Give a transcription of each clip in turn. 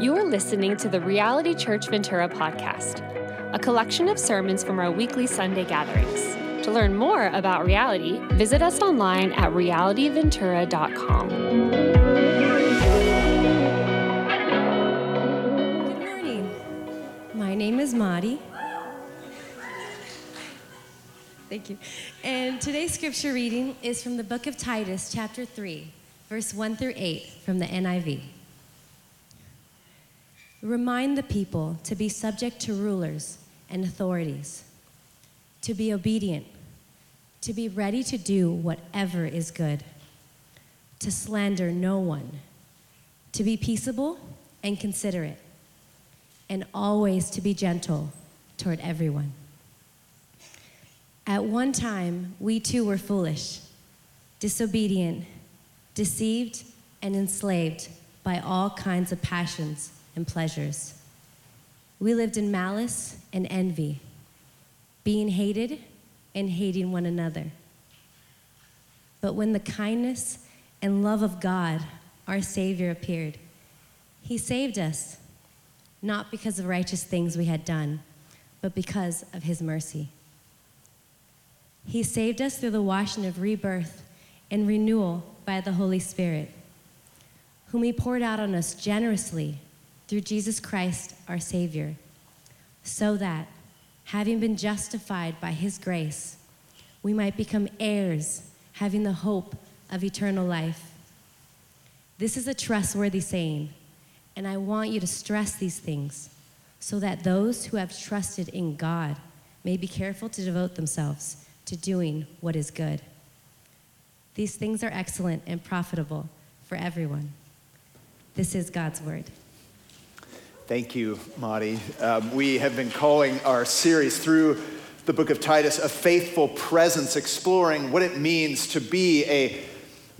You are listening to the Reality Church Ventura podcast, a collection of sermons from our weekly Sunday gatherings. To learn more about reality, visit us online at realityventura.com. Good morning. My name is Madi. Thank you. And today's scripture reading is from the book of Titus, chapter 3, verse 1 through 8 from the NIV. Remind the people to be subject to rulers and authorities, to be obedient, to be ready to do whatever is good, to slander no one, to be peaceable and considerate, and always to be gentle toward everyone. At one time, we too were foolish, disobedient, deceived, and enslaved by all kinds of passions and pleasures. We lived in malice and envy, being hated and hating one another. But when the kindness and love of God, our Savior, appeared, He saved us, not because of righteous things we had done, but because of His mercy. He saved us through the washing of rebirth and renewal by the Holy Spirit, whom He poured out on us generously through Jesus Christ, our Savior, so that, having been justified by His grace, we might become heirs, having the hope of eternal life. This is a trustworthy saying, and I want you to stress these things so that those who have trusted in God may be careful to devote themselves to doing what is good. These things are excellent and profitable for everyone. This is God's word. Thank you, Madi. Um, we have been calling our series through the book of Titus a faithful presence, exploring what it means to be a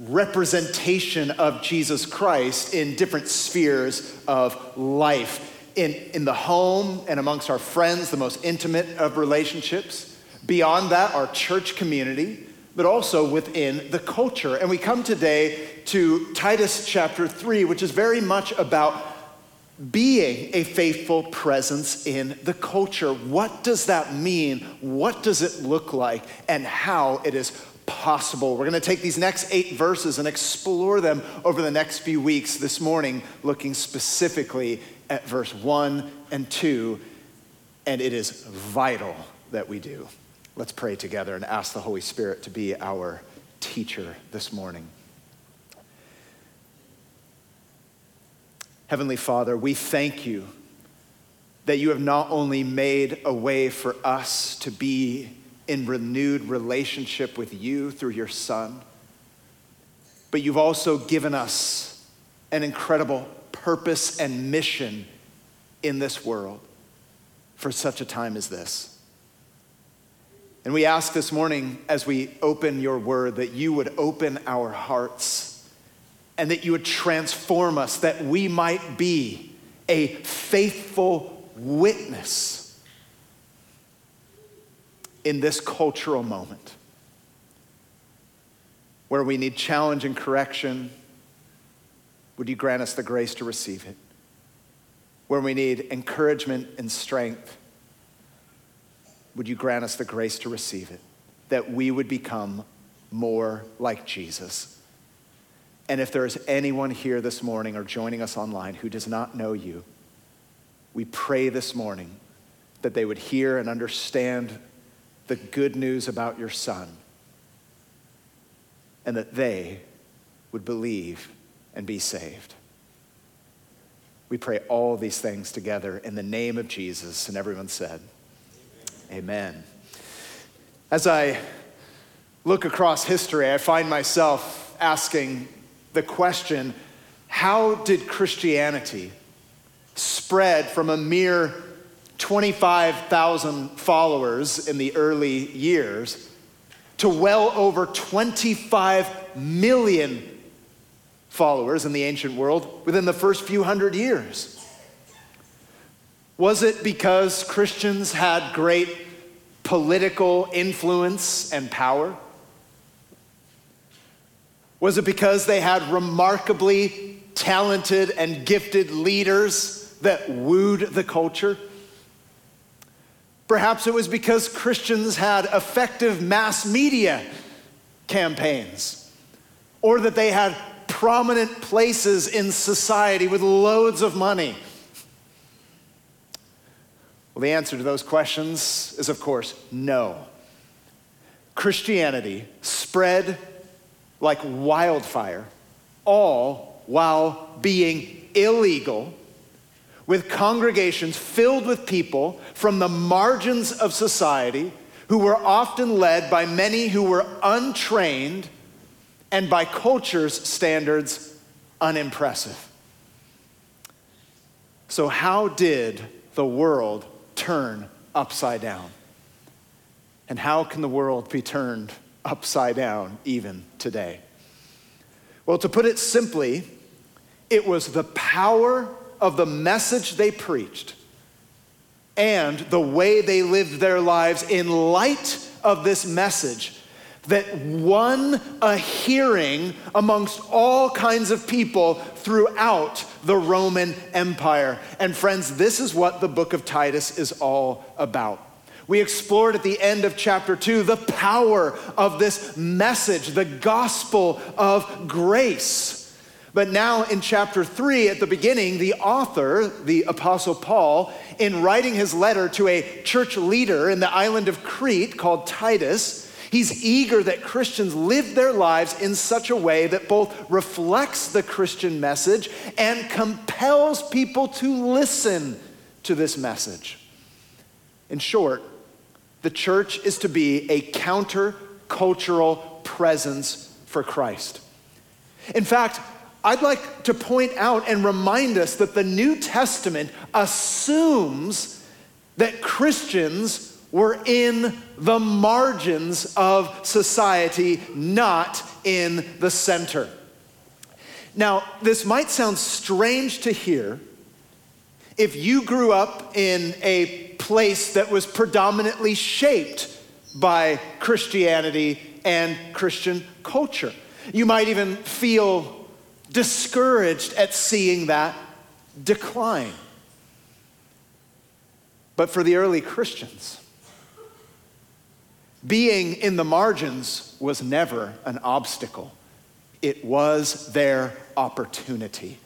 representation of Jesus Christ in different spheres of life. In, in the home and amongst our friends, the most intimate of relationships. Beyond that, our church community, but also within the culture. And we come today to Titus chapter 3, which is very much about being a faithful presence in the culture. What does that mean? What does it look like? And how it is possible. We're going to take these next eight verses and explore them over the next few weeks. This morning, looking specifically at verse 1 and 2, and it is vital that we do. Let's pray together and ask the Holy Spirit to be our teacher this morning. Heavenly Father, we thank you that you have not only made a way for us to be in renewed relationship with you through your Son, but you've also given us an incredible purpose and mission in this world for such a time as this. And we ask this morning as we open your word that you would open our hearts and that you would transform us, that we might be a faithful witness in this cultural moment where we need challenge and correction. Would you grant us the grace to receive it? Where we need encouragement and strength, would you grant us the grace to receive it? That we would become more like Jesus. And if there is anyone here this morning or joining us online who does not know you, we pray this morning that they would hear and understand the good news about your son and that they would believe and be saved. We pray all these things together in the name of Jesus. And everyone said, Amen. Amen. As I look across history, I find myself asking the question how did Christianity spread from a mere 25,000 followers in the early years to well over 25 million followers in the ancient world within the first few hundred years? Was it because Christians had great political influence and power? Was it because they had remarkably talented and gifted leaders that wooed the culture. Perhaps it was because Christians had effective mass media campaigns, or that they had prominent places in society with loads of money. Well, the answer to those questions is, of course, no. Christianity spread like wildfire, all while being illegal, with congregations filled with people from the margins of society who were often led by many who were untrained and by culture's standards, unimpressive. So, how did the world turn upside down? And how can the world be turned upside down even today? Well, to put it simply, it was the power of the message they preached and the way they lived their lives in light of this message that won a hearing amongst all kinds of people throughout the Roman Empire. And friends, this is what the book of Titus is all about. We explored at the end of chapter two the power of this message, the gospel of grace. But now in chapter three, at the beginning, the author, the Apostle Paul, in writing his letter to a church leader in the island of Crete called Titus, He's eager that Christians live their lives in such a way that both reflects the Christian message and compels people to listen to this message. In short, the church is to be a counter-cultural presence for Christ. In fact, I'd like to point out and remind us that the New Testament assumes that Christians were in the margins of society, not in the center. Now, this might sound strange to hear if you grew up in a place that was predominantly shaped by Christianity and Christian culture. You might even feel discouraged at seeing that decline. But for the early Christians, being in the margins was never an obstacle, it was their opportunity.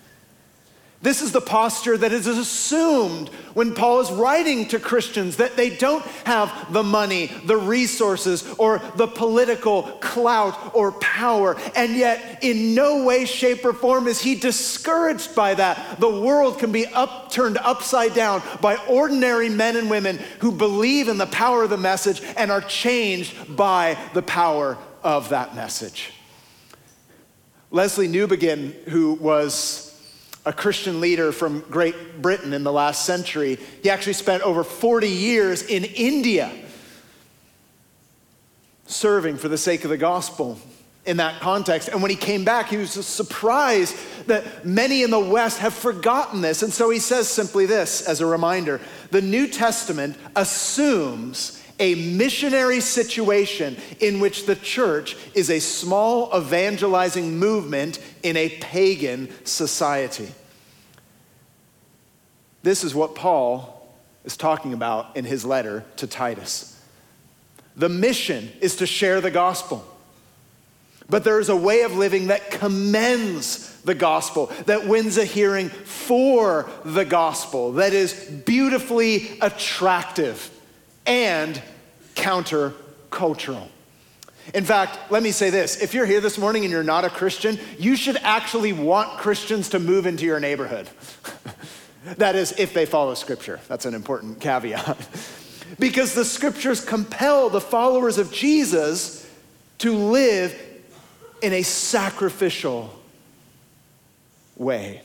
This is the posture that is assumed when Paul is writing to Christians that they don't have the money, the resources, or the political clout or power. And yet, in no way, shape, or form is he discouraged by that. The world can be up, turned upside down by ordinary men and women who believe in the power of the message and are changed by the power of that message. Lesslie Newbigin, who was a Christian leader from Great Britain in the last century. He actually spent over 40 years in India serving for the sake of the gospel in that context. And when he came back, he was surprised that many in the West have forgotten this. And so he says simply this as a reminder the New Testament assumes a missionary situation in which the church is a small evangelizing movement in a pagan society. This is what Paul is talking about in his letter to Titus. The mission is to share the gospel. But there is a way of living that commends the gospel, that wins a hearing for the gospel, that is beautifully attractive and countercultural. In fact, let me say this if you're here this morning and you're not a Christian, you should actually want Christians to move into your neighborhood. that is, if they follow Scripture. That's an important caveat. because the Scriptures compel the followers of Jesus to live in a sacrificial way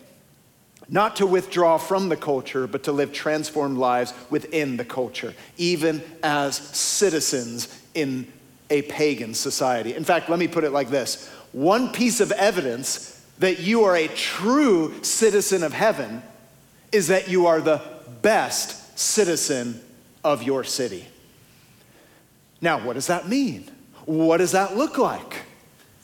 not to withdraw from the culture, but to live transformed lives within the culture, even as citizens in a pagan society. In fact, let me put it like this one piece of evidence that you are a true citizen of heaven is that you are the best citizen of your city. Now, what does that mean? What does that look like?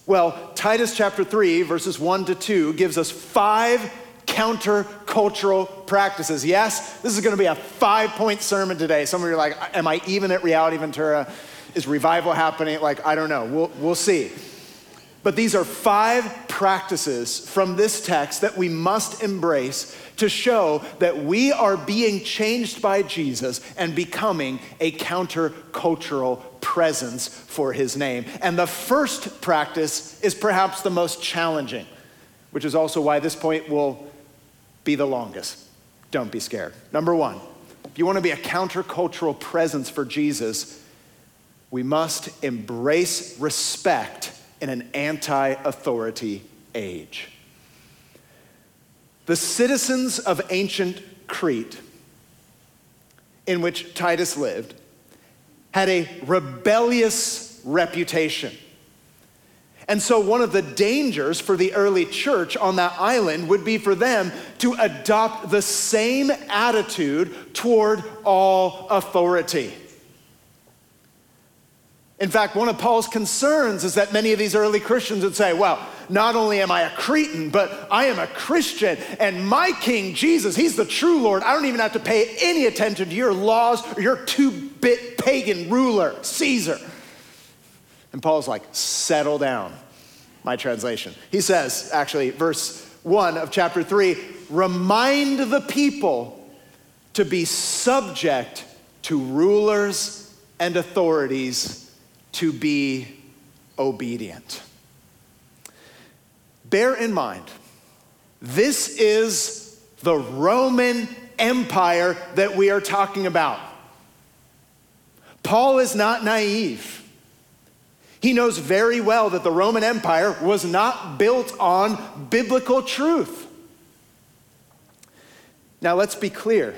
Well, Titus chapter 3, verses 1 to 2, gives us five countercultural practices. Yes, this is going to be a five point sermon today. Some of you are like, Am I even at Reality Ventura? Is revival happening? Like, I don't know. We'll, we'll see. But these are five practices from this text that we must embrace to show that we are being changed by Jesus and becoming a countercultural presence for his name. And the first practice is perhaps the most challenging, which is also why this point will be the longest. Don't be scared. Number one, if you want to be a countercultural presence for Jesus, we must embrace respect in an anti authority age. The citizens of ancient Crete, in which Titus lived, had a rebellious reputation. And so, one of the dangers for the early church on that island would be for them to adopt the same attitude toward all authority. In fact, one of Paul's concerns is that many of these early Christians would say, well, not only am I a Cretan, but I am a Christian, and my King Jesus, he's the true Lord. I don't even have to pay any attention to your laws or your two bit pagan ruler, Caesar. And Paul's like, settle down, my translation. He says, actually, verse 1 of chapter 3 remind the people to be subject to rulers and authorities to be obedient. Bear in mind, this is the Roman Empire that we are talking about. Paul is not naive. He knows very well that the Roman Empire was not built on biblical truth. Now, let's be clear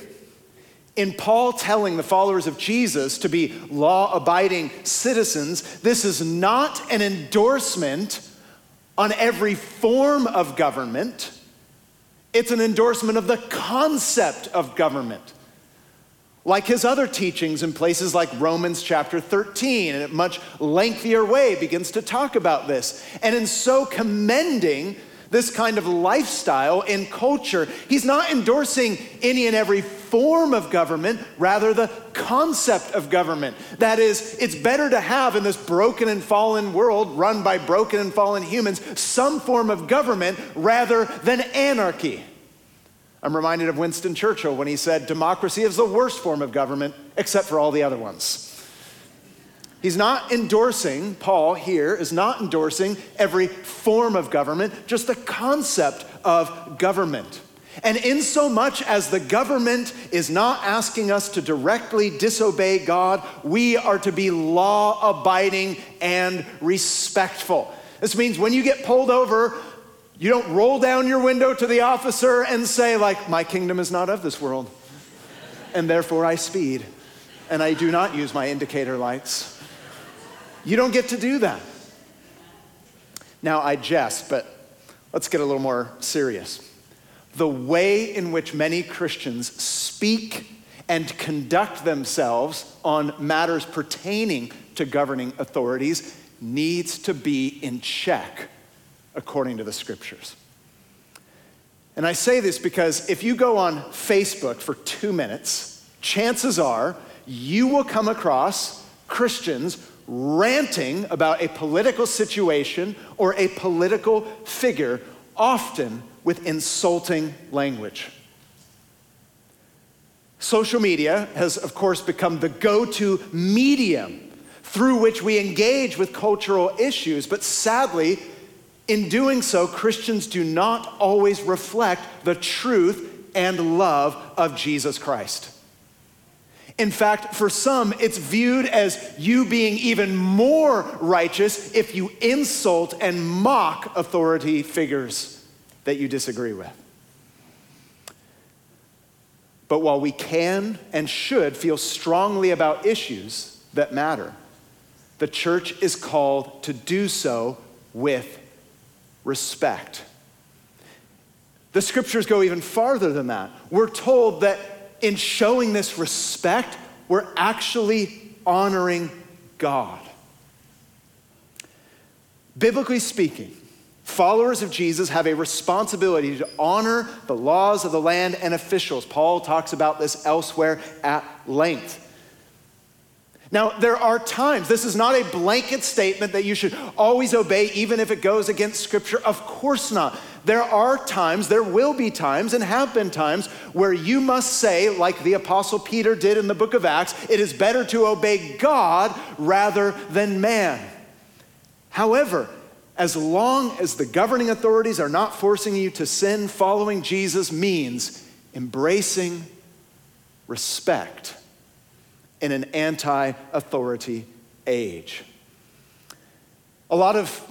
in Paul telling the followers of Jesus to be law abiding citizens, this is not an endorsement on every form of government, it's an endorsement of the concept of government. Like his other teachings in places like Romans chapter 13, in a much lengthier way, begins to talk about this. And in so commending this kind of lifestyle and culture, he's not endorsing any and every form of government, rather, the concept of government. That is, it's better to have in this broken and fallen world run by broken and fallen humans some form of government rather than anarchy. I'm reminded of Winston Churchill when he said, Democracy is the worst form of government except for all the other ones. He's not endorsing, Paul here is not endorsing every form of government, just the concept of government. And in so much as the government is not asking us to directly disobey God, we are to be law abiding and respectful. This means when you get pulled over, you don't roll down your window to the officer and say, like, my kingdom is not of this world, and therefore I speed, and I do not use my indicator lights. You don't get to do that. Now, I jest, but let's get a little more serious the way in which many Christians speak and conduct themselves on matters pertaining to governing authorities needs to be in check according to the scriptures. And I say this because if you go on Facebook for two minutes, chances are you will come across Christians ranting about a political situation or a political figure, often with insulting language. Social media has, of course, become the go to medium through which we engage with cultural issues, but sadly, in doing so, Christians do not always reflect the truth and love of Jesus Christ. In fact, for some, it's viewed as you being even more righteous if you insult and mock authority figures that you disagree with. But while we can and should feel strongly about issues that matter, the church is called to do so with respect. The scriptures go even farther than that. We're told that in showing this respect, we're actually honoring God. Biblically speaking, followers of Jesus have a responsibility to honor the laws of the land and officials. Paul talks about this elsewhere at length. Now, there are times, this is not a blanket statement that you should always obey, even if it goes against Scripture. Of course not. There are times, there will be times, and have been times, where you must say, like the Apostle Peter did in the book of Acts, it is better to obey God rather than man. However, as long as the governing authorities are not forcing you to sin, following Jesus means embracing respect in an anti authority age. A lot of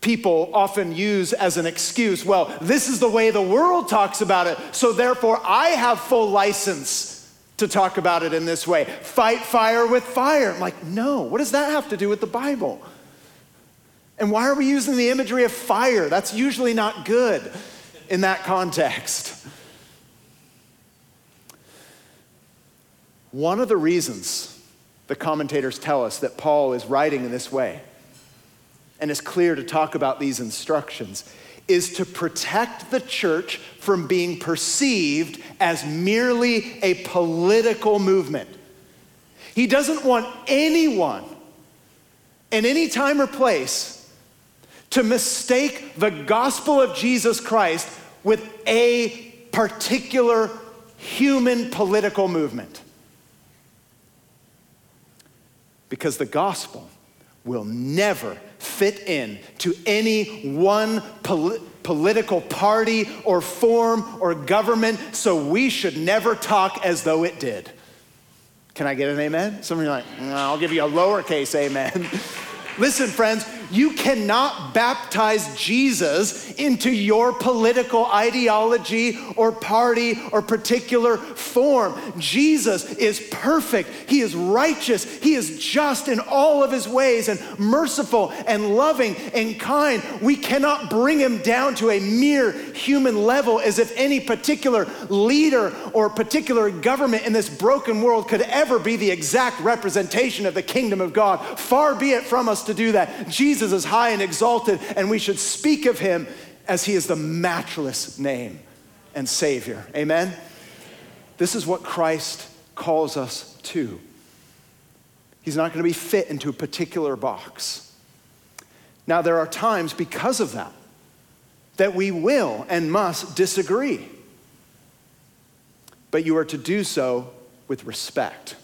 people often use as an excuse well, this is the way the world talks about it, so therefore I have full license to talk about it in this way. Fight fire with fire. I'm like, no, what does that have to do with the Bible? And why are we using the imagery of fire? That's usually not good in that context. One of the reasons the commentators tell us that Paul is writing in this way and is clear to talk about these instructions is to protect the church from being perceived as merely a political movement. He doesn't want anyone in any time or place to mistake the gospel of Jesus Christ with a particular human political movement. Because the gospel will never fit in to any one poli- political party or form or government, so we should never talk as though it did. Can I get an amen? Some of you are like, mm, I'll give you a lowercase amen. Listen, friends, you cannot baptize Jesus into your political ideology or party or particular form. Jesus is perfect. He is righteous. He is just in all of his ways and merciful and loving and kind. We cannot bring him down to a mere human level as if any particular leader or particular government in this broken world could ever be the exact representation of the kingdom of God. Far be it from us to do that. Jesus Jesus is high and exalted, and we should speak of him as he is the matchless name and Savior. Amen? This is what Christ calls us to. He's not going to be fit into a particular box. Now, there are times because of that that we will and must disagree. But you are to do so with respect.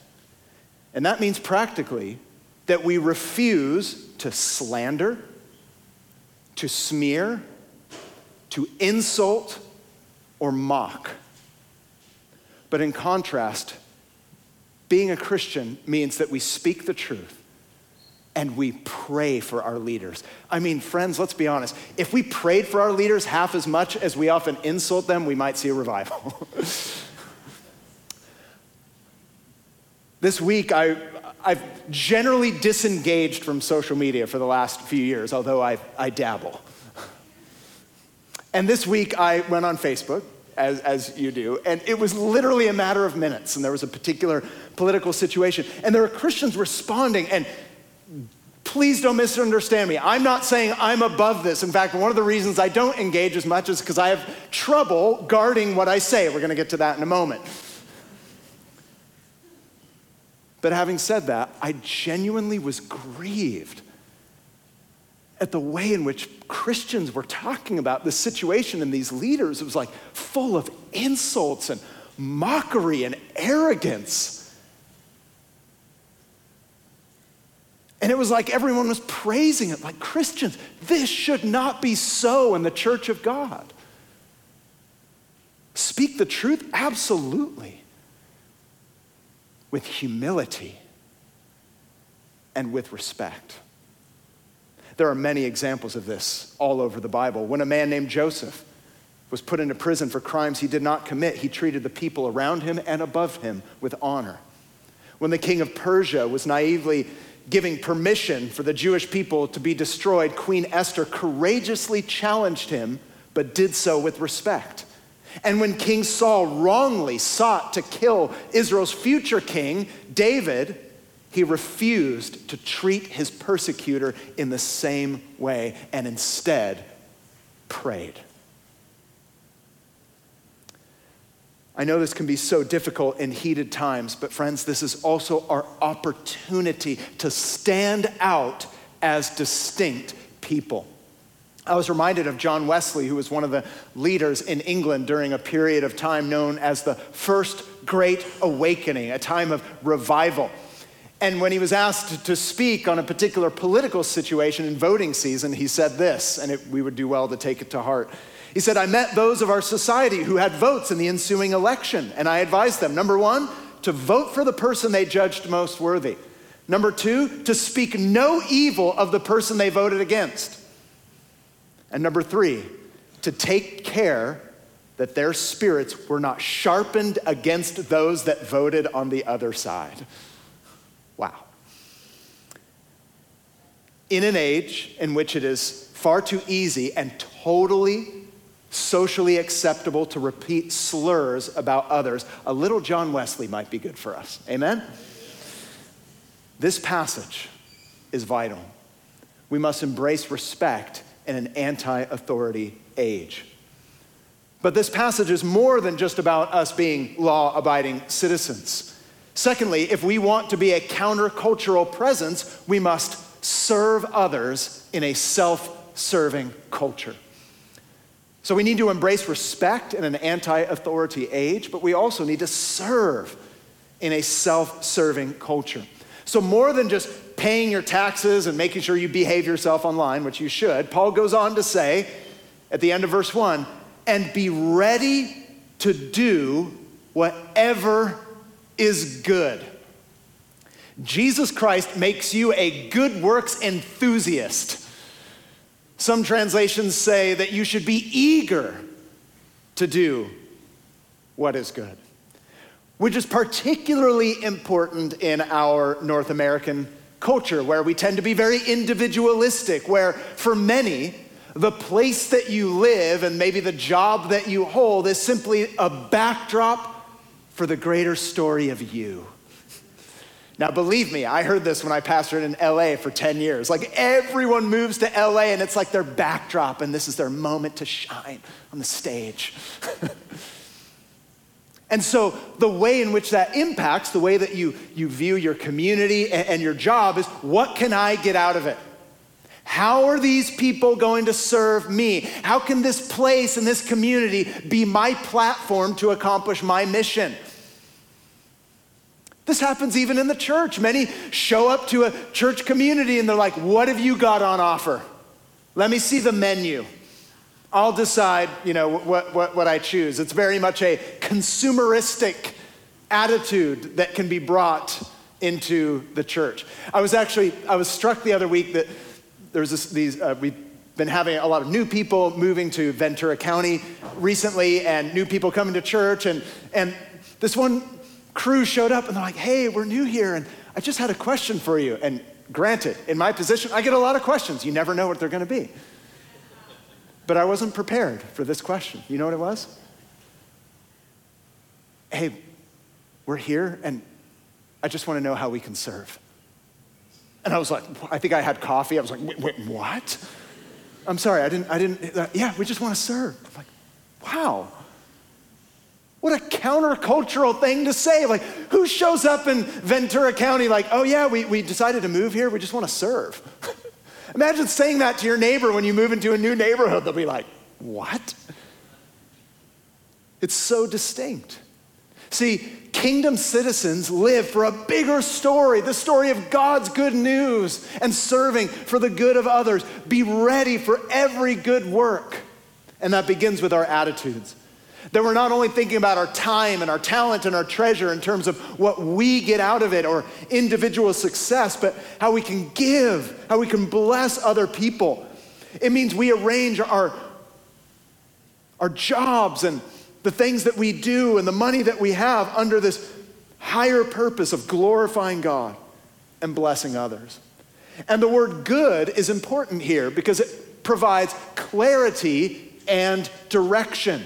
And that means practically that we refuse to slander, to smear, to insult, or mock. But in contrast, being a Christian means that we speak the truth and we pray for our leaders. I mean, friends, let's be honest. If we prayed for our leaders half as much as we often insult them, we might see a revival. this week, I, I've generally disengaged from social media for the last few years, although I, I dabble. And this week I went on Facebook, as, as you do, and it was literally a matter of minutes, and there was a particular political situation. And there were Christians responding, and please don't misunderstand me. I'm not saying I'm above this. In fact, one of the reasons I don't engage as much is because I have trouble guarding what I say. We're going to get to that in a moment. But having said that, I genuinely was grieved at the way in which Christians were talking about the situation and these leaders. It was like full of insults and mockery and arrogance. And it was like everyone was praising it, like Christians, this should not be so in the church of God. Speak the truth? Absolutely with humility and with respect. There are many examples of this all over the Bible. When a man named Joseph was put into prison for crimes he did not commit, he treated the people around him and above him with honor. When the king of Persia was naively giving permission for the Jewish people to be destroyed, Queen Esther courageously challenged him, but did so with respect. And when King Saul wrongly sought to kill Israel's future king, David, he refused to treat his persecutor in the same way and instead prayed. I know this can be so difficult in heated times, but friends, this is also our opportunity to stand out as distinct people. I was reminded of John Wesley, who was one of the leaders in England during a period of time known as the First Great Awakening, a time of revival. And when he was asked to speak on a particular political situation in voting season, he said this, and it, we would do well to take it to heart. He said, I met those of our society who had votes in the ensuing election, and I advised them number one, to vote for the person they judged most worthy. Number two, to speak no evil of the person they voted against. And number three, to take care that their spirits were not sharpened against those that voted on the other side. Wow. In an age in which it is far too easy and totally socially acceptable to repeat slurs about others, a little John Wesley might be good for us. Amen? This passage is vital. We must embrace respect in an anti authority age. But this passage is more than just about us being law abiding citizens. Secondly, if we want to be a countercultural presence, we must serve others in a self serving culture. So we need to embrace respect in an anti authority age, but we also need to serve in a self serving culture. So, more than just paying your taxes and making sure you behave yourself online, which you should, Paul goes on to say at the end of verse 1 and be ready to do whatever is good. Jesus Christ makes you a good works enthusiast. Some translations say that you should be eager to do what is good, which is particularly important in our North American culture, where we tend to be very individualistic, where for many, the place that you live and maybe the job that you hold is simply a backdrop for the greater story of you. Now, believe me, I heard this when I pastored in LA for 10 years. Like, everyone moves to LA and it's like their backdrop, and this is their moment to shine on the stage. and so, the way in which that impacts the way that you, you view your community and, and your job is what can I get out of it? How are these people going to serve me? How can this place and this community be my platform to accomplish my mission? This happens even in the church. Many show up to a church community and they're like, What have you got on offer? Let me see the menu. I'll decide, you know, what, what, what I choose. It's very much a consumeristic attitude that can be brought into the church. I was actually, I was struck the other week that there's this, these, uh, we've been having a lot of new people moving to Ventura County recently and new people coming to church. And, and this one crew showed up and they're like, hey, we're new here and I just had a question for you. And granted, in my position, I get a lot of questions. You never know what they're going to be. But I wasn't prepared for this question. You know what it was? Hey, we're here and I just want to know how we can serve. And I was like, I think I had coffee. I was like, wait, wait what? I'm sorry, I didn't, I didn't, uh, yeah, we just want to serve. I'm like, wow. What a countercultural thing to say. Like, who shows up in Ventura County like, oh yeah, we, we decided to move here, we just want to serve? Imagine saying that to your neighbor when you move into a new neighborhood. They'll be like, what? It's so distinct. See, kingdom citizens live for a bigger story, the story of God's good news and serving for the good of others. Be ready for every good work. And that begins with our attitudes. That we're not only thinking about our time and our talent and our treasure in terms of what we get out of it or individual success, but how we can give, how we can bless other people. It means we arrange our, our jobs and the things that we do and the money that we have under this higher purpose of glorifying God and blessing others. And the word good is important here because it provides clarity and direction.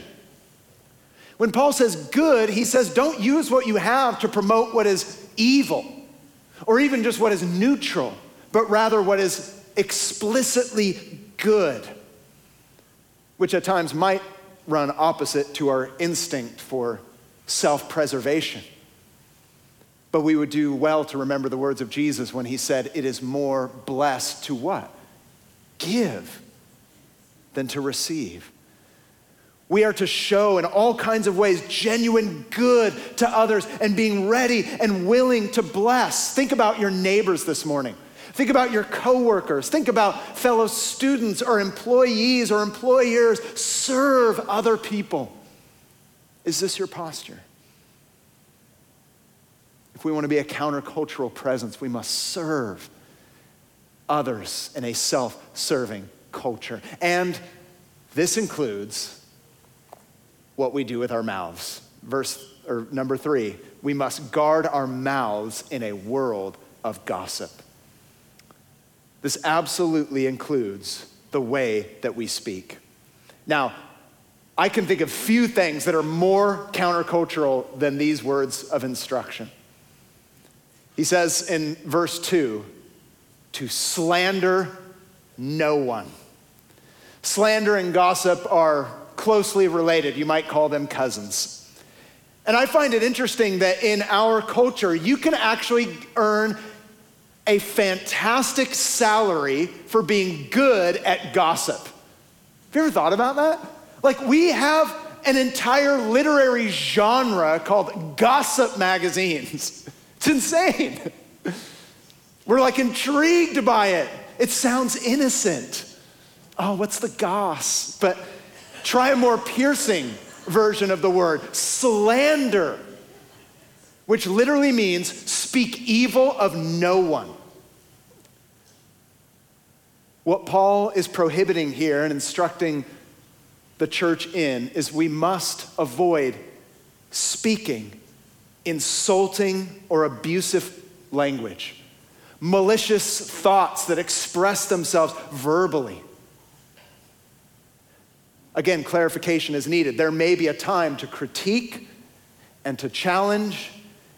When Paul says good, he says don't use what you have to promote what is evil. or even just what is neutral, but rather what is explicitly good, which at times might run opposite to our instinct for self preservation. But we would do well to remember the words of Jesus when he said, It is more blessed to what? Give than to receive. We are to show in all kinds of ways genuine good to others and being ready and willing to bless. Think about your neighbors this morning. Think about your coworkers. Think about fellow students or employees or employers. Serve other people. Is this your posture? If we want to be a countercultural presence, we must serve others in a self serving culture. And this includes what we do with our mouths. Verse or number 3, we must guard our mouths in a world of gossip. This absolutely includes the way that we speak. Now, I can think of few things that are more countercultural than these words of instruction. He says in verse 2 to slander no one. Slander and gossip are closely related. You might call them cousins. And I find it interesting that in our culture, you can actually earn a fantastic salary for being good at gossip. Have you ever thought about that? Like, we have an entire literary genre called gossip magazines. It's insane. We're like intrigued by it. It sounds innocent. Oh, what's the goss? But Try a more piercing version of the word slander, which literally means speak evil of no one. What Paul is prohibiting here and instructing the church in is we must avoid speaking insulting or abusive language, malicious thoughts that express themselves verbally. Again, clarification is needed. There may be a time to critique and to challenge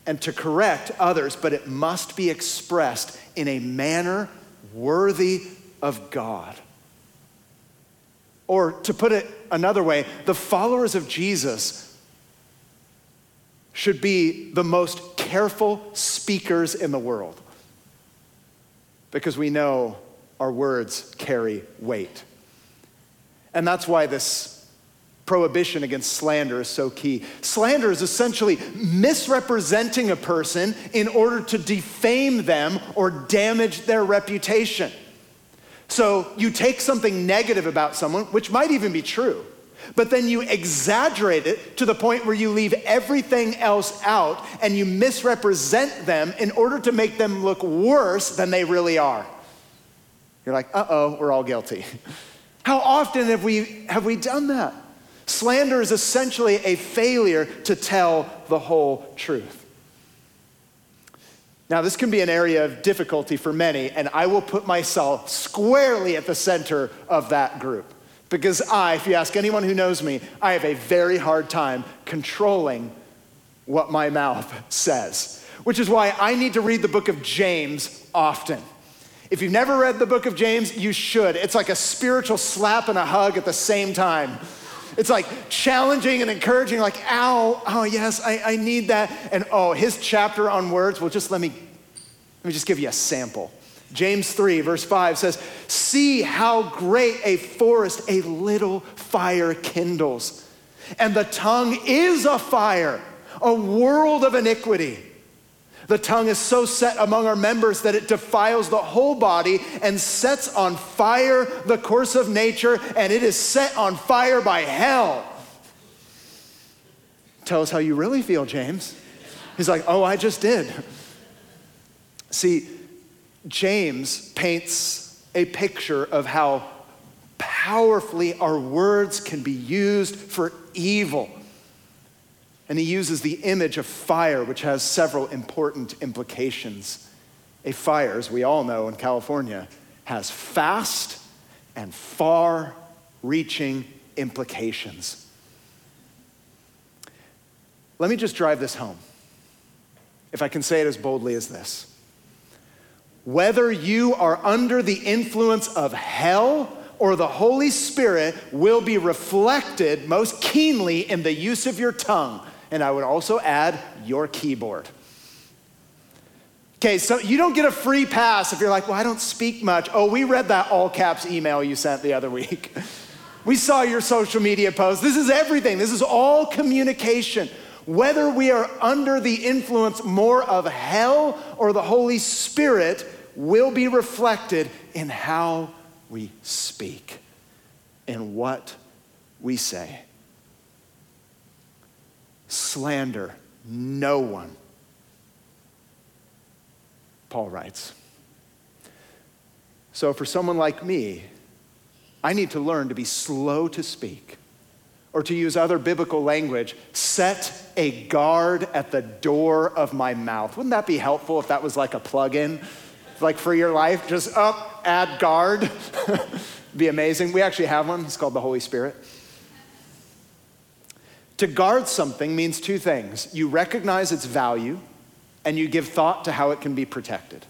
and to correct others, but it must be expressed in a manner worthy of God. Or to put it another way, the followers of Jesus should be the most careful speakers in the world because we know our words carry weight. And that's why this prohibition against slander is so key. Slander is essentially misrepresenting a person in order to defame them or damage their reputation. So you take something negative about someone, which might even be true, but then you exaggerate it to the point where you leave everything else out and you misrepresent them in order to make them look worse than they really are. You're like, uh oh, we're all guilty. How often have we, have we done that? Slander is essentially a failure to tell the whole truth. Now, this can be an area of difficulty for many, and I will put myself squarely at the center of that group. Because I, if you ask anyone who knows me, I have a very hard time controlling what my mouth says, which is why I need to read the book of James often. If you've never read the book of James, you should. It's like a spiritual slap and a hug at the same time. It's like challenging and encouraging, like, ow, oh, yes, I, I need that. And oh, his chapter on words, well, just let me, let me just give you a sample. James 3, verse 5 says, See how great a forest a little fire kindles. And the tongue is a fire, a world of iniquity. The tongue is so set among our members that it defiles the whole body and sets on fire the course of nature, and it is set on fire by hell. Tell us how you really feel, James. He's like, Oh, I just did. See, James paints a picture of how powerfully our words can be used for evil. And he uses the image of fire, which has several important implications. A fire, as we all know in California, has fast and far reaching implications. Let me just drive this home, if I can say it as boldly as this. whether you are under the influence of hell or the Holy Spirit will be reflected most keenly in the use of your tongue. And I would also add your keyboard. Okay, so you don't get a free pass if you're like, well, I don't speak much. Oh, we read that all caps email you sent the other week. we saw your social media post. This is everything, this is all communication. Whether we are under the influence more of hell or the Holy Spirit will be reflected in how we speak and what we say. Slander no one. Paul writes. So, for someone like me, I need to learn to be slow to speak or to use other biblical language, set a guard at the door of my mouth. Wouldn't that be helpful if that was like a plug in? Like for your life, just up, add guard. be amazing. We actually have one, it's called the Holy Spirit. To guard something means two things you recognize its value, and you give thought to how it can be protected.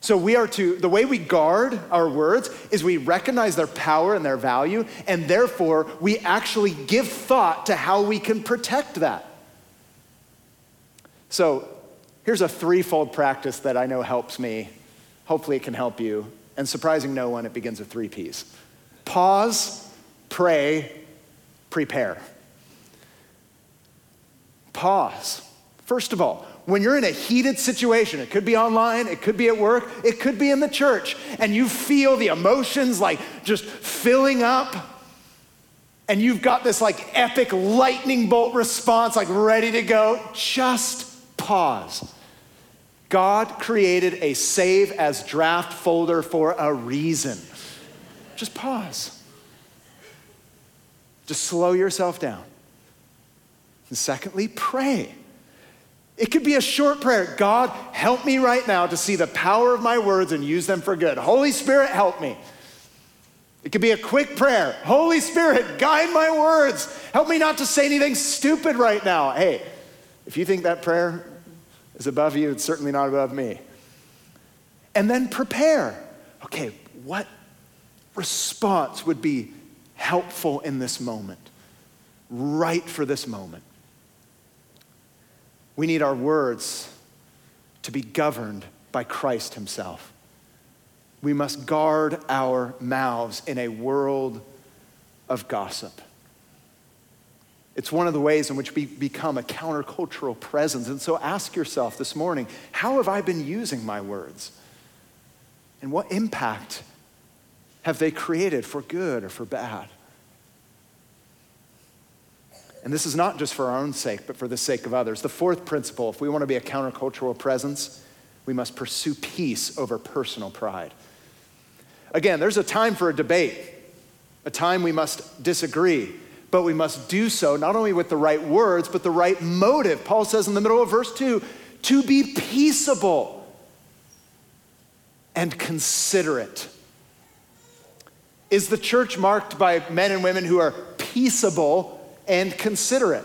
So we are to, the way we guard our words is we recognize their power and their value, and therefore we actually give thought to how we can protect that. So here's a threefold practice that I know helps me. Hopefully it can help you. And surprising no one, it begins with three P's pause, pray, prepare. Pause. First of all, when you're in a heated situation, it could be online, it could be at work, it could be in the church, and you feel the emotions like just filling up, and you've got this like epic lightning bolt response, like ready to go, just pause. God created a save as draft folder for a reason. Just pause. Slow yourself down. And secondly, pray. It could be a short prayer God, help me right now to see the power of my words and use them for good. Holy Spirit, help me. It could be a quick prayer Holy Spirit, guide my words. Help me not to say anything stupid right now. Hey, if you think that prayer is above you, it's certainly not above me. And then prepare. Okay, what response would be helpful in this moment, right for this moment? We need our words to be governed by Christ Himself. We must guard our mouths in a world of gossip. It's one of the ways in which we become a countercultural presence. And so ask yourself this morning how have I been using my words? And what impact have they created for good or for bad? And this is not just for our own sake, but for the sake of others. The fourth principle if we want to be a countercultural presence, we must pursue peace over personal pride. Again, there's a time for a debate, a time we must disagree, but we must do so not only with the right words, but the right motive. Paul says in the middle of verse 2 to be peaceable and considerate. Is the church marked by men and women who are peaceable and considerate.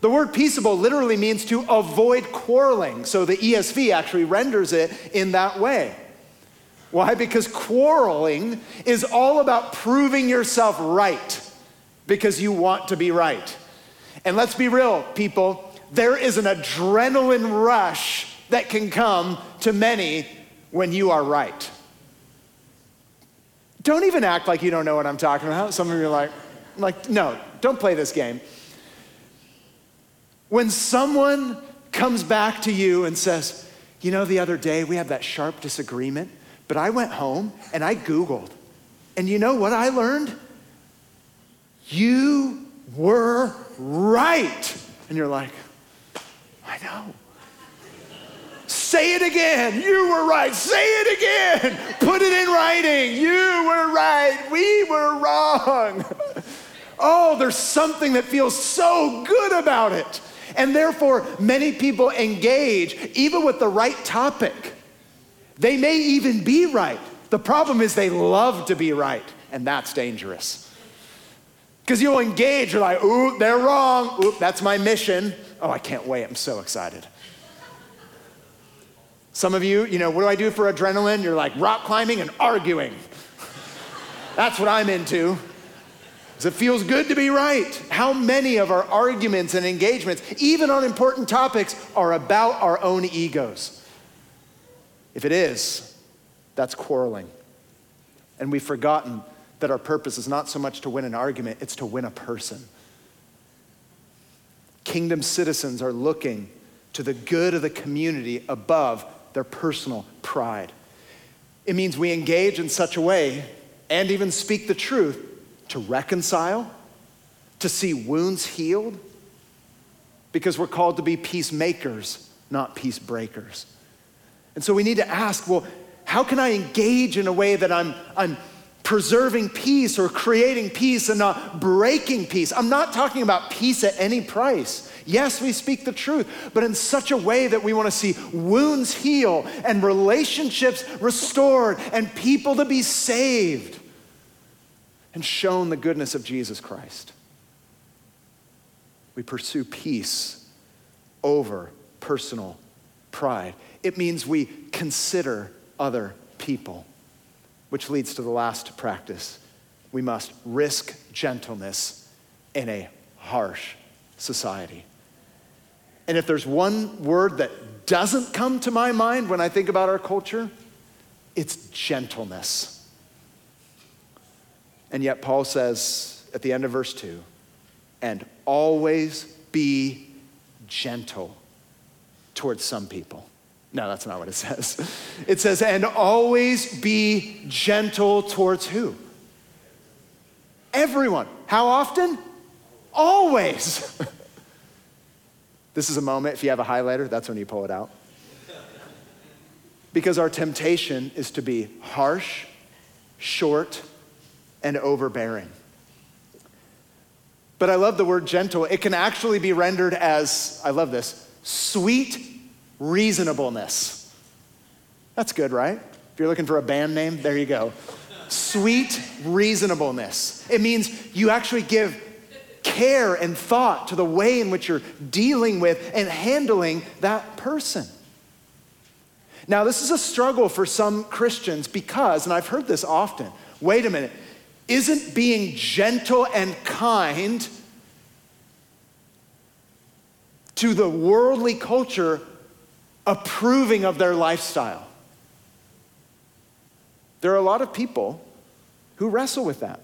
The word peaceable literally means to avoid quarreling. So the ESV actually renders it in that way. Why? Because quarreling is all about proving yourself right because you want to be right. And let's be real, people, there is an adrenaline rush that can come to many when you are right. Don't even act like you don't know what I'm talking about. Some of you are like, like, no, don't play this game. When someone comes back to you and says, you know, the other day we had that sharp disagreement, but I went home and I Googled. And you know what I learned? You were right. And you're like, I know. Say it again. You were right. Say it again. Put it in writing. You were right. We were wrong. Oh, there's something that feels so good about it. And therefore, many people engage even with the right topic. They may even be right. The problem is they love to be right, and that's dangerous. Because you'll engage, you're like, ooh, they're wrong. Ooh, that's my mission. Oh, I can't wait. I'm so excited. Some of you, you know, what do I do for adrenaline? You're like rock climbing and arguing. That's what I'm into. It feels good to be right. How many of our arguments and engagements, even on important topics, are about our own egos? If it is, that's quarreling. And we've forgotten that our purpose is not so much to win an argument, it's to win a person. Kingdom citizens are looking to the good of the community above their personal pride. It means we engage in such a way and even speak the truth to reconcile, to see wounds healed, because we're called to be peacemakers, not peace breakers. And so we need to ask well, how can I engage in a way that I'm, I'm preserving peace or creating peace and not breaking peace? I'm not talking about peace at any price. Yes, we speak the truth, but in such a way that we want to see wounds heal and relationships restored and people to be saved and shown the goodness of Jesus Christ. We pursue peace over personal pride. It means we consider other people, which leads to the last practice. We must risk gentleness in a harsh society. And if there's one word that doesn't come to my mind when I think about our culture, it's gentleness. And yet, Paul says at the end of verse 2 and always be gentle towards some people. No, that's not what it says. It says, and always be gentle towards who? Everyone. How often? Always. This is a moment, if you have a highlighter, that's when you pull it out. Because our temptation is to be harsh, short, and overbearing. But I love the word gentle. It can actually be rendered as, I love this, sweet reasonableness. That's good, right? If you're looking for a band name, there you go. Sweet reasonableness. It means you actually give care and thought to the way in which you're dealing with and handling that person. Now, this is a struggle for some Christians because, and I've heard this often wait a minute, isn't being gentle and kind to the worldly culture approving of their lifestyle? There are a lot of people who wrestle with that.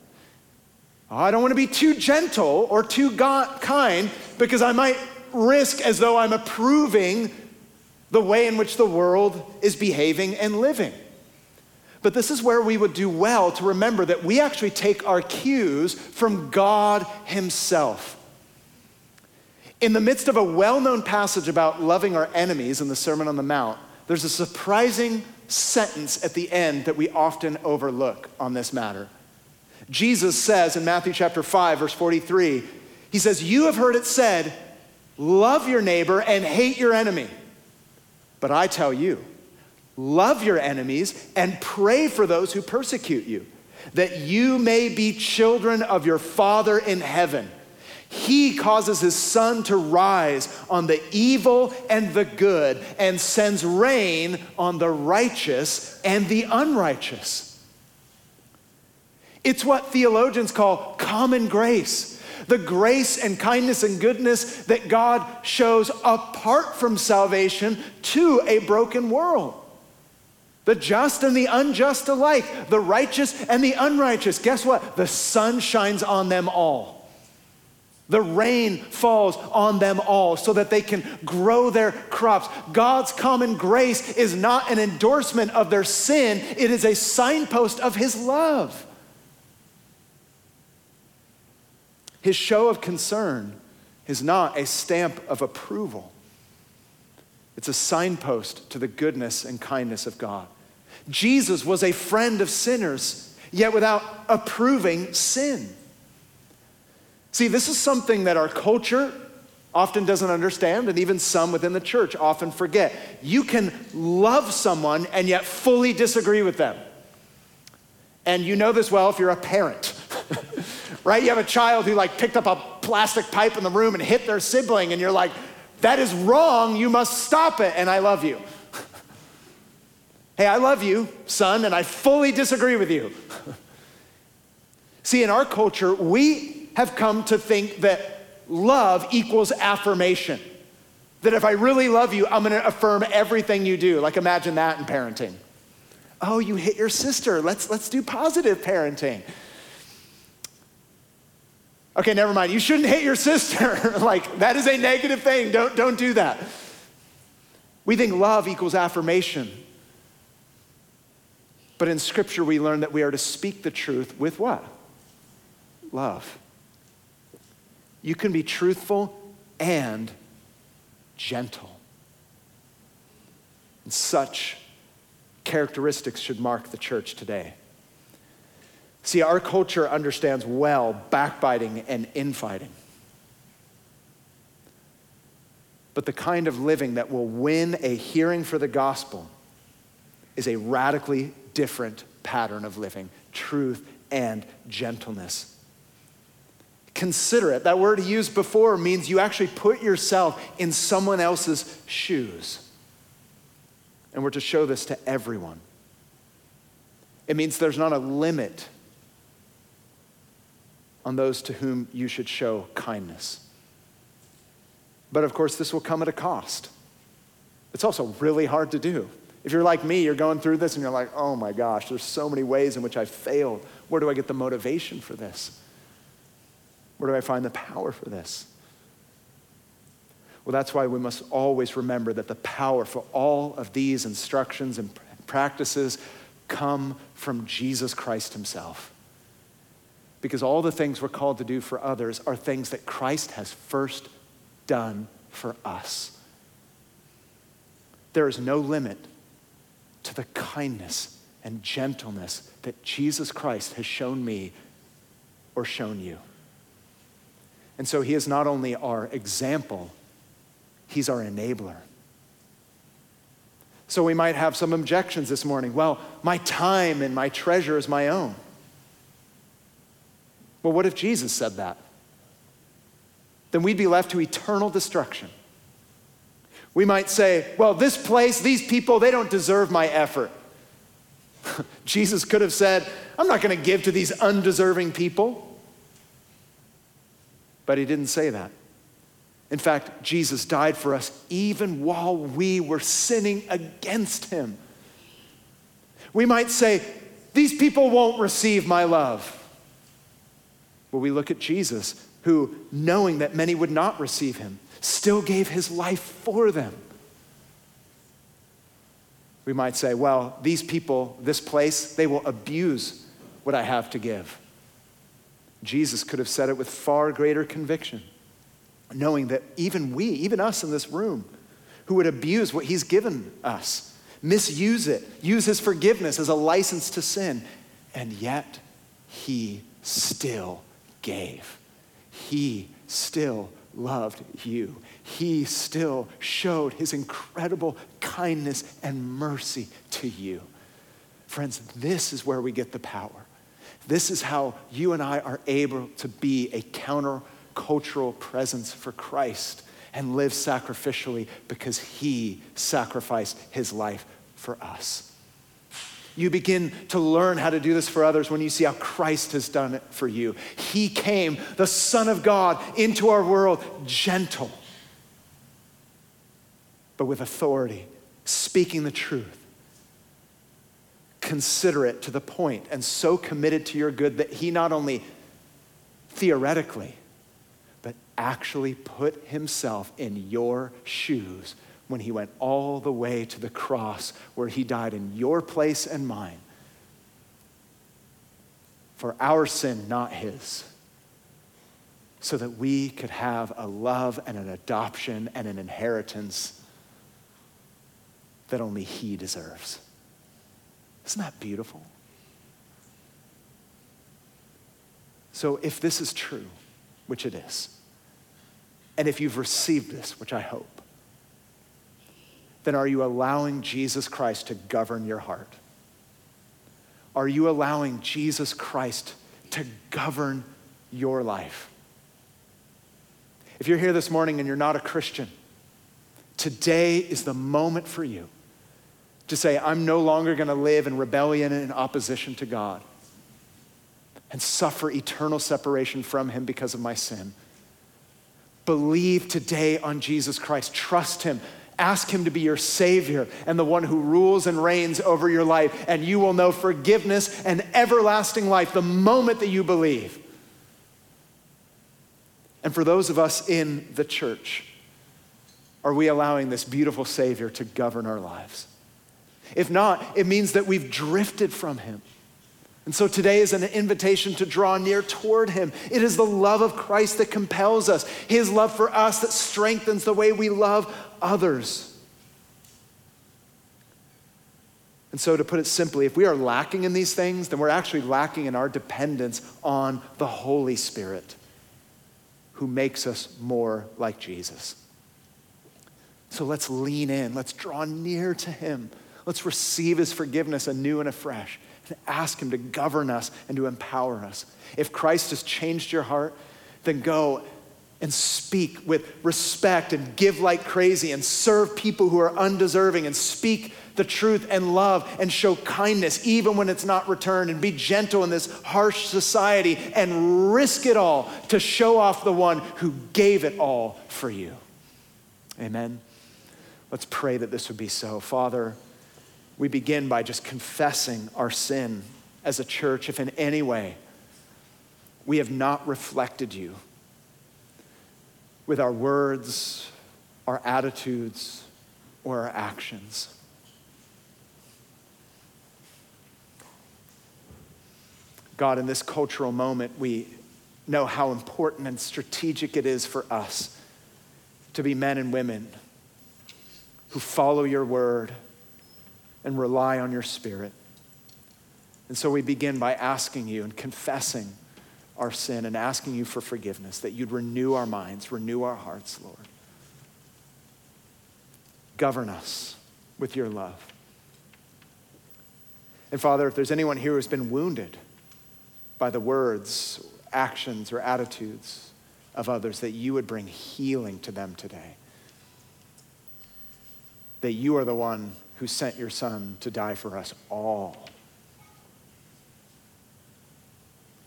Oh, I don't want to be too gentle or too kind because I might risk as though I'm approving the way in which the world is behaving and living. But this is where we would do well to remember that we actually take our cues from God Himself. In the midst of a well known passage about loving our enemies in the Sermon on the Mount, there's a surprising sentence at the end that we often overlook on this matter. Jesus says in Matthew chapter 5, verse 43, he says, You have heard it said, love your neighbor and hate your enemy. But I tell you, love your enemies and pray for those who persecute you, that you may be children of your Father in heaven. He causes his sun to rise on the evil and the good and sends rain on the righteous and the unrighteous. It's what theologians call common grace the grace and kindness and goodness that God shows apart from salvation to a broken world. The just and the unjust alike, the righteous and the unrighteous. Guess what? The sun shines on them all. The rain falls on them all so that they can grow their crops. God's common grace is not an endorsement of their sin, it is a signpost of His love. His show of concern is not a stamp of approval, it's a signpost to the goodness and kindness of God. Jesus was a friend of sinners, yet without approving sin. See, this is something that our culture often doesn't understand, and even some within the church often forget. You can love someone and yet fully disagree with them. And you know this well if you're a parent right? You have a child who like picked up a plastic pipe in the room and hit their sibling, and you're like, that is wrong, you must stop it, and I love you. Hey, I love you, son, and I fully disagree with you. See, in our culture, we have come to think that love equals affirmation. That if I really love you, I'm gonna affirm everything you do. Like imagine that in parenting. Oh, you hit your sister. Let's, let's do positive parenting. Okay, never mind. You shouldn't hit your sister. like, that is a negative thing. Don't, don't do that. We think love equals affirmation. But in Scripture, we learn that we are to speak the truth with what? Love. You can be truthful and gentle. And such characteristics should mark the church today. See, our culture understands well backbiting and infighting. But the kind of living that will win a hearing for the gospel is a radically different pattern of living truth and gentleness. Consider it. That word used before means you actually put yourself in someone else's shoes. And we're to show this to everyone. It means there's not a limit on those to whom you should show kindness. But of course, this will come at a cost. It's also really hard to do. If you're like me, you're going through this and you're like, oh my gosh, there's so many ways in which I failed. Where do I get the motivation for this? Where do I find the power for this? Well, that's why we must always remember that the power for all of these instructions and practices come from Jesus Christ Himself because all the things we're called to do for others are things that Christ has first done for us. There is no limit to the kindness and gentleness that Jesus Christ has shown me or shown you. And so he is not only our example, he's our enabler. So we might have some objections this morning. Well, my time and my treasure is my own. Well, what if Jesus said that? Then we'd be left to eternal destruction. We might say, well, this place, these people, they don't deserve my effort. Jesus could have said, I'm not going to give to these undeserving people. But he didn't say that. In fact, Jesus died for us even while we were sinning against him. We might say, These people won't receive my love. Well, we look at Jesus, who, knowing that many would not receive him, still gave his life for them. We might say, well, these people, this place, they will abuse what I have to give. Jesus could have said it with far greater conviction, knowing that even we, even us in this room, who would abuse what he's given us, misuse it, use his forgiveness as a license to sin, and yet he still gave. He still loved you. He still showed his incredible kindness and mercy to you. Friends, this is where we get the power. This is how you and I are able to be a countercultural presence for Christ and live sacrificially because he sacrificed his life for us. You begin to learn how to do this for others when you see how Christ has done it for you. He came, the Son of God, into our world gentle, but with authority, speaking the truth. Considerate to the point, and so committed to your good that he not only theoretically, but actually put himself in your shoes when he went all the way to the cross where he died in your place and mine for our sin, not his, so that we could have a love and an adoption and an inheritance that only he deserves. Isn't that beautiful? So, if this is true, which it is, and if you've received this, which I hope, then are you allowing Jesus Christ to govern your heart? Are you allowing Jesus Christ to govern your life? If you're here this morning and you're not a Christian, today is the moment for you to say, I'm no longer going to live in rebellion and in opposition to God and suffer eternal separation from Him because of my sin. Believe today on Jesus Christ. Trust Him. Ask Him to be your Savior and the one who rules and reigns over your life, and you will know forgiveness and everlasting life the moment that you believe. And for those of us in the church, are we allowing this beautiful Savior to govern our lives? If not, it means that we've drifted from Him. And so today is an invitation to draw near toward Him. It is the love of Christ that compels us, His love for us that strengthens the way we love others. And so, to put it simply, if we are lacking in these things, then we're actually lacking in our dependence on the Holy Spirit who makes us more like Jesus. So let's lean in, let's draw near to Him, let's receive His forgiveness anew and afresh and ask Him to govern us and to empower us. If Christ has changed your heart, then go and speak with respect and give like crazy and serve people who are undeserving and speak the truth and love and show kindness even when it's not returned and be gentle in this harsh society and risk it all to show off the one who gave it all for you. Amen. Let's pray that this would be so. Father, we begin by just confessing our sin as a church if in any way we have not reflected you with our words, our attitudes, or our actions. God, in this cultural moment, we know how important and strategic it is for us to be men and women who follow your word and rely on your spirit. And so we begin by asking you and confessing our sin and asking you for forgiveness, that you'd renew our minds, renew our hearts, Lord. Govern us with your love. And Father, if there's anyone here who's been wounded by the words, actions, or attitudes of others, that you would bring healing to them today. That you are the one who sent your Son to die for us all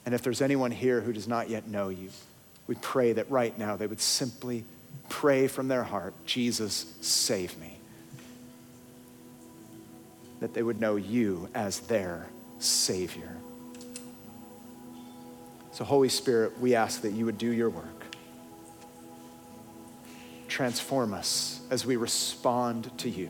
And if there's anyone here who does not yet know you, we pray that right now they would simply pray from their heart, Jesus, save me. That they would know you as their Savior. So, Holy Spirit, we ask that you would do your work. Transform us as we respond to you.